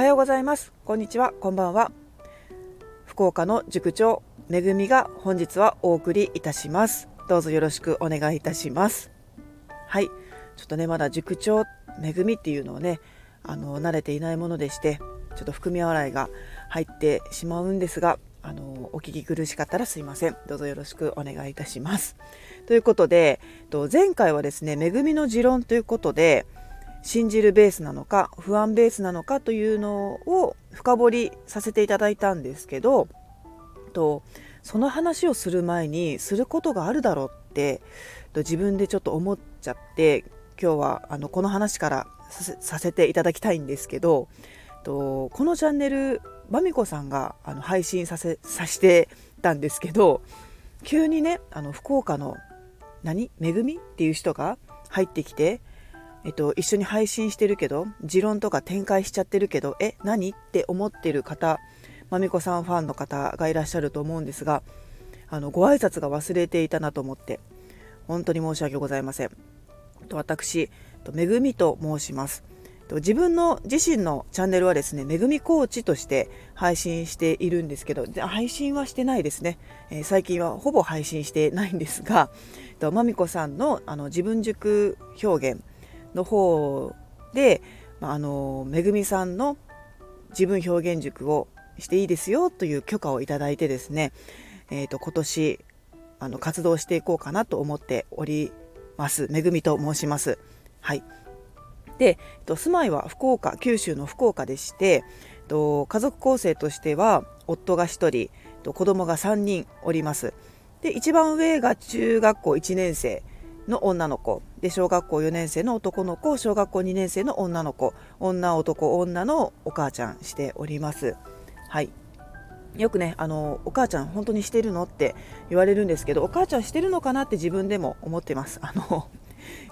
おはようございます。こんにちは。こんばんは。福岡の塾長めぐみが本日はお送りいたします。どうぞよろしくお願いいたします。はい。ちょっとねまだ塾長めぐみっていうのをねあの慣れていないものでしてちょっと含み笑いが入ってしまうんですがあのお聞き苦しかったらすいません。どうぞよろしくお願いいたします。ということで前回はですね恵みの持論ということで信じるベースなのか不安ベースなのかというのを深掘りさせていただいたんですけどとその話をする前にすることがあるだろうって自分でちょっと思っちゃって今日はあのこの話からさせていただきたいんですけどとこのチャンネルまみこさんがあの配信させさせてたんですけど急にねあの福岡の何？めぐみ？っていう人が入ってきてえっと、一緒に配信してるけど持論とか展開しちゃってるけどえ何？って思ってる方まみこさんファンの方がいらっしゃると思うんですがあのご挨拶が忘れていたなと思って本当に申し訳ございません。と私めぐみと申します。自分の自身のチャンネルはですねめぐみコーチとして配信しているんですけど配信はしてないですね、えー、最近はほぼ配信してないんですがまみこさんのあの自分塾表現の方で、まあ、あのめぐみさんの自分表現塾をしていいですよという許可をいただいてですね、えーと、今年あの活動していこうかなと思っております。めぐみと申します。はい。で、住まいは福岡、九州の福岡でして、家族構成としては夫が1人、子供が3人おります。で、一番上が中学校1年生の女の子。で小学校4年生の男の子。小学校2年生の女の子。女男女のお母ちゃんしております。はい。よくねあのお母ちゃん本当にしてるのって言われるんですけどお母ちゃんしてるのかなって自分でも思ってます。あの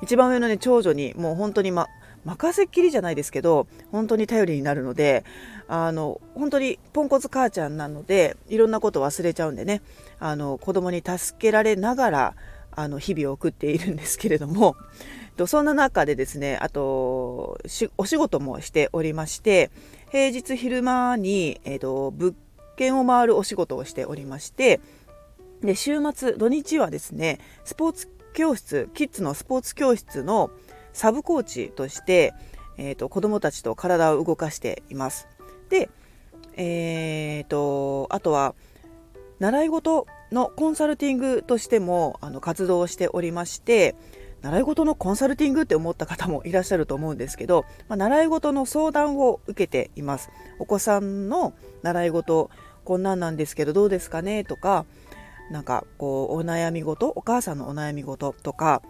一番上のね長女にもう本当に、ま、任せっきりじゃないですけど本当に頼りになるのであの本当にポンコツ母ちゃんなのでいろんなこと忘れちゃうんでねあの子供に助けられながらあの日々を送っているんですけれども そんな中でですねあとお仕事もしておりまして平日昼間に、えーと、物件を回るお仕事をしておりましてで週末土日はですねスポーツ教室キッズのスポーツ教室のサブコーチとして、えーと、子どもたちと体を動かしています。で、えーとあとは習い事のコンサルティングとしてもあの活動をしておりまして習い事のコンサルティングって思った方もいらっしゃると思うんですけど、まあ、習い事の相談を受けています。お子さんの習い事こんなんなんですけどどうですかねとかなんかこうお悩み事お母さんのお悩み事とか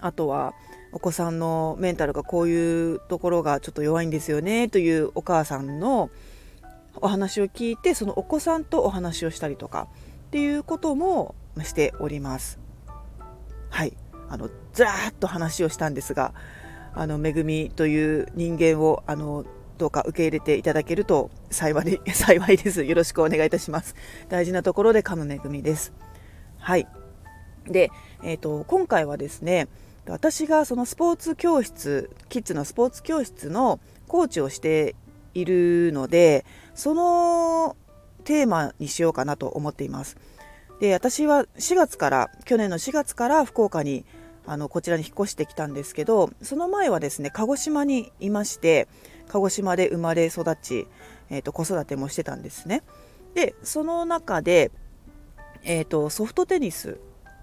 あとはお子さんのメンタルがこういうところがちょっと弱いんですよねというお母さんのお話を聞いてそのお子さんとお話をしたりとかっていうこともしております。はい。あの、ずらーっと話をしたんですが、あの、めぐみという人間を、あの、どうか受け入れていただけると幸い 幸いです。よろしくお願いいたします。大事なところで噛むめぐみです。はい。で、えっ、ー、と、今回はですね、私がそのスポーツ教室、キッズのスポーツ教室のコーチをしているので、そのテーマにしようかなと思っています。で私は4月から去年の4月から福岡にあのこちらに引っ越してきたんですけどその前はですね鹿児島にいまして鹿児島で生まれ育ち、えーと、子育てもしてたんですね。でその中で、えーとソフトテニス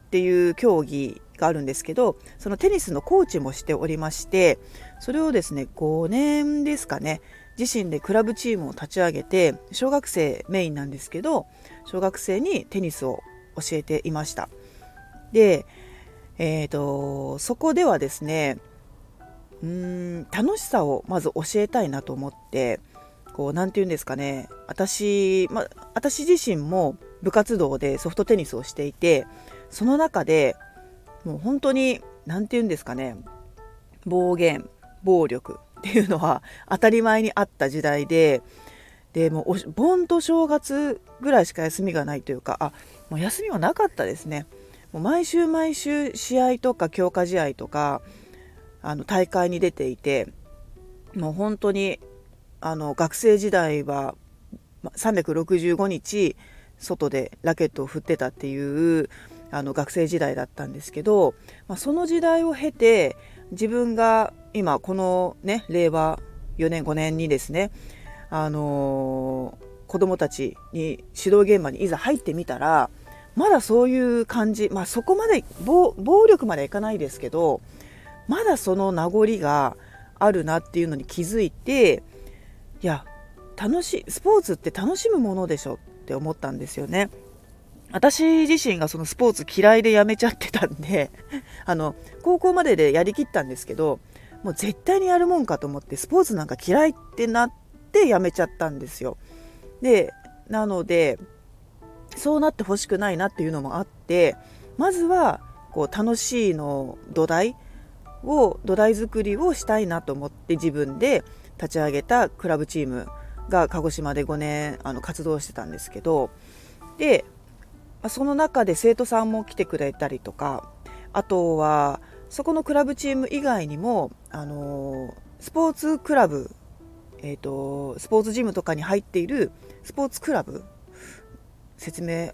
っていう競技があるんですけどそのテニスのコーチもしておりましてそれをですね5年ですかね自身でクラブチームを立ち上げて小学生メインなんですけど小学生にテニスを教えていました。で、えーと、そこではですねうん楽しさをまず教えたいなと思ってこう何て言うんですかね私、ま、私自身も部活動でソフトテニスをしていてその中でもう本当に何て言うんですかね暴言暴力っていうのは当たり前にあった時代ででもう盆と正月ぐらいしか休みがないというかあもう休みはなかったですね。もう毎週毎週試合とか強化試合とかあの大会に出ていてもう本当にあの学生時代は365日外でラケットを振ってたっていうあの学生時代だったんですけど、まあ、その時代を経て自分が今このね令和4年5年にですねあのー、子供たちに指導現場にいざ入ってみたらまだそういう感じまあそこまで暴力まではいかないですけどまだその名残があるなっていうのに気づいていや楽しいスポーツって楽しむものでしょって思ったんですよね。私自身がそのスポーツ嫌いでやめちゃってたんで あの高校まででやりきったんですけどもう絶対にやるもんかと思ってスポーツなんか嫌いってなってやめちゃったんですよ。でなのでそうなってほしくないなっていうのもあってまずはこう楽しいの土台を土台作りをしたいなと思って自分で立ち上げたクラブチームが鹿児島で5年あの活動してたんですけどでまその中で生徒さんも来てくれたりとかあとはそこのクラブチーム以外にもあのスポーツクラブ、えーと、スポーツジムとかに入っているスポーツクラブ説明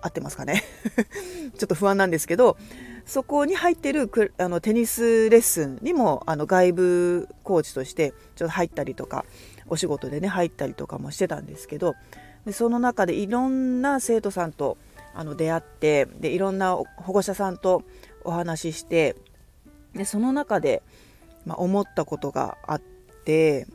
合ってますかね？ちょっと不安なんですけどそこに入ってるあのテニスレッスンにもあの外部コーチとしてちょっと入ったりとかお仕事でね入ったりとかもしてたんですけどでその中でいろんな生徒さんとあの出会ってでいろんな保護者さんとお話ししてでその中で、まあ、思ったことがあって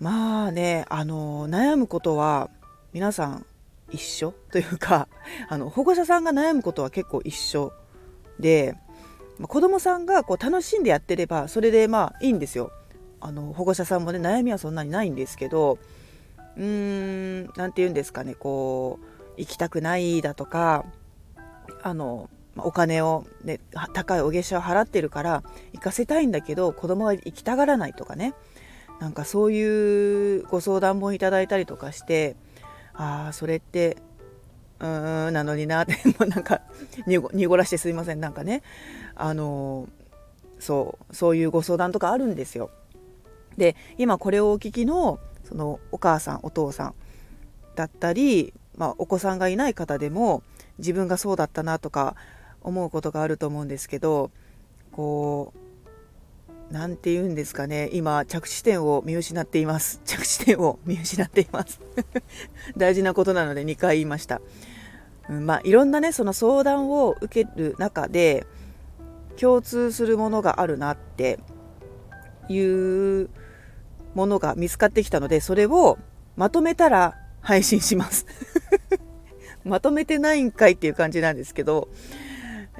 まあねあの悩むことは皆さん一緒？というかあの保護者さんが悩むことは結構一緒で、まあ、子供さんがこう楽しんでやってればそれでまあいいんですよ。あの保護者さんもね悩みはそんなにないんですけどうーん何て言うんですかねこう行きたくないだとかあのお金を、ね、高いお月謝を払ってるから行かせたいんだけど子供が行きたがらないとかねなんかそういうご相談もいただいたりとかしてああそれってうーんなのになって もうなんか濁らしてすいませんなんかねあのそうそういうご相談とかあるんですよ。で今これをお聞きのそのお母さんお父さんだったり、まあ、お子さんがいない方でも自分がそうだったなとか思うことがあると思うんですけどこう何て言うんですかね今着地点を見失っています。着地点を見失っています。大事なことなので2回言いました、うん、まあいろんなねその相談を受ける中で共通するものがあるなっていうものが見つかってきたのでそれをまとめたら配信します まとめてないんかいっていう感じなんですけど、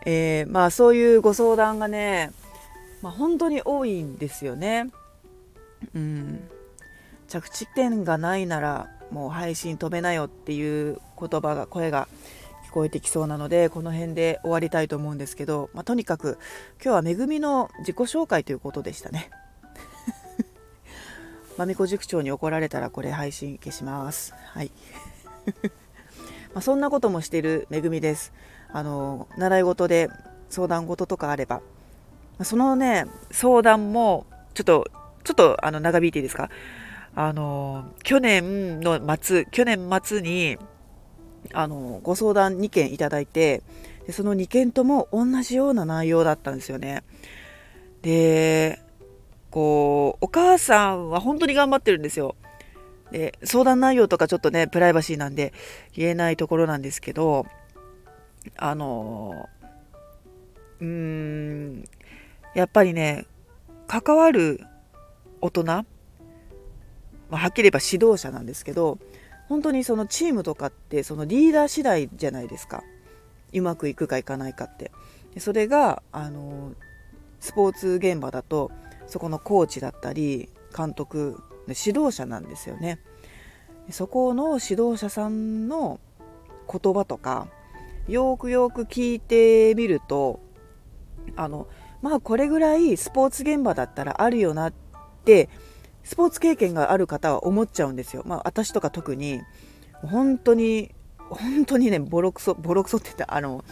えー、まあそういうご相談がね、まあ、本当に多いんですよね。うん、着地点がないならもう配信止めなよっていう言葉が声が聞こえてきそうなのでこの辺で終わりたいと思うんですけど、まあ、とにかく今日はめぐみの自己紹介ということでしたね。まみこ塾長に怒られたらこれ配信消します。はい。まそんなこともしてるめぐみです。あの習い事で相談事とかあれば、そのね相談もちょっとちょっとあの長引いていいですか？あの去年の末去年末にあのご相談2件いただいてでその2件とも同じような内容だったんですよね。でこう、お母さんは本当に頑張ってるんですよ。で、相談内容とかちょっとね、プライバシーなんで言えないところなんですけど、あの、うーん、やっぱりね、関わる大人、まあ、はっきり言えば指導者なんですけど、本当にそのチームとかってそのリーダー次第じゃないですか。うまくいくかいかないかって。それが、あの、スポーツ現場だとそこのコーチだったり監督指導者なんですよねそこの指導者さんの言葉とかよくよく聞いてみるとあのまあこれぐらいスポーツ現場だったらあるよなってスポーツ経験がある方は思っちゃうんですよ。まあ私とか特に本当に本当にねボロクソボロクソって言ったあの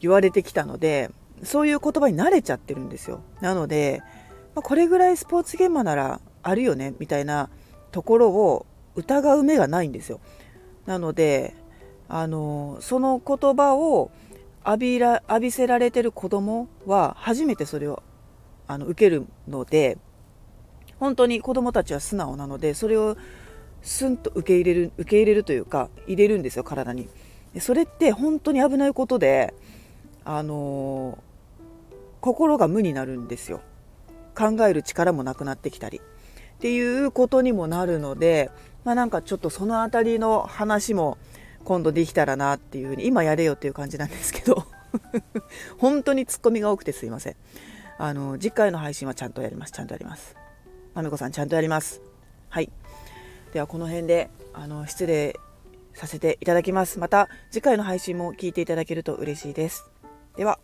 言われてきたのでそういう言葉に慣れちゃってるんですよ。なのでまあ、これぐらいスポーツ現場ならあるよねみたいなところを疑う目がないんですよ。なのであのその言葉を浴びら浴びせられてる子供は初めてそれをあの受けるので本当に子供たちは素直なのでそれをスンと受け入れる受け入れるというか入れるんですよ体に。それって本当に危ないことであの心が無になるんですよ。考える力もなくなってきたりっていうことにもなるので、まあ、なんかちょっとその辺りの話も今度できたらなっていうふうに今やれよっていう感じなんですけど 本当にツッコミが多くてすいません。あの次回の配信はちゃんとやります。ちゃんとやります。まめこさんちゃんとやります。はい。ではこの辺であの失礼させていただきます。また次回の配信も聞いていただけると嬉しいです。では。